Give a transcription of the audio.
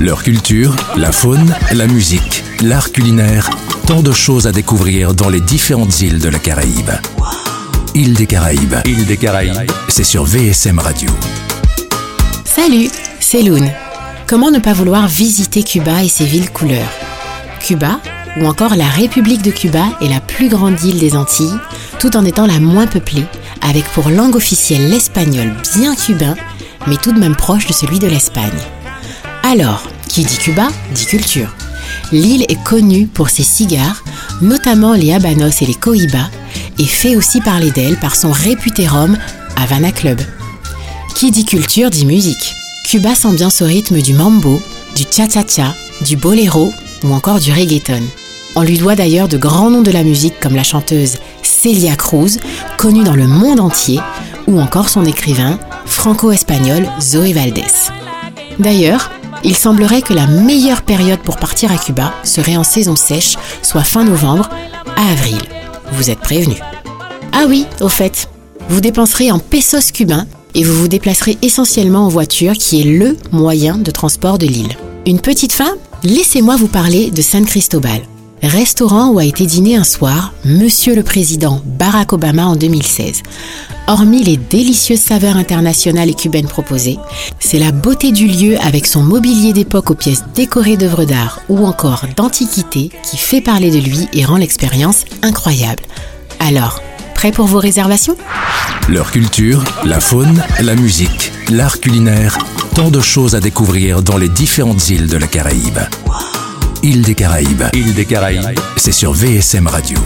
Leur culture, la faune, la musique, l'art culinaire, tant de choses à découvrir dans les différentes îles de la Caraïbe. Île des Caraïbes. Île des Caraïbes. C'est sur VSM Radio. Salut, c'est Loon. Comment ne pas vouloir visiter Cuba et ses villes couleurs? Cuba, ou encore la République de Cuba, est la plus grande île des Antilles, tout en étant la moins peuplée, avec pour langue officielle l'espagnol bien cubain, mais tout de même proche de celui de l'Espagne. Alors, qui dit Cuba, dit culture. L'île est connue pour ses cigares, notamment les habanos et les cohibas, et fait aussi parler d'elle par son réputé rhum Havana Club. Qui dit culture dit musique. Cuba s'ambiance au rythme du mambo, du cha-cha-cha, du boléro ou encore du reggaeton. On lui doit d'ailleurs de grands noms de la musique comme la chanteuse Celia Cruz, connue dans le monde entier, ou encore son écrivain franco-espagnol Zoé Valdés. D'ailleurs, il semblerait que la meilleure période pour partir à Cuba serait en saison sèche, soit fin novembre à avril. Vous êtes prévenus. Ah oui, au fait, vous dépenserez en pesos cubains et vous vous déplacerez essentiellement en voiture qui est le moyen de transport de l'île. Une petite fin? Laissez-moi vous parler de San Cristobal, restaurant où a été dîné un soir Monsieur le Président Barack Obama en 2016. Hormis les délicieuses saveurs internationales et cubaines proposées, c'est la beauté du lieu avec son mobilier d'époque aux pièces décorées d'œuvres d'art ou encore d'antiquités qui fait parler de lui et rend l'expérience incroyable. Alors, prêt pour vos réservations? Leur culture, la faune, la musique, l'art culinaire, tant de choses à découvrir dans les différentes îles de la Caraïbe. Île des Caraïbes. Île des Caraïbes. C'est sur VSM Radio.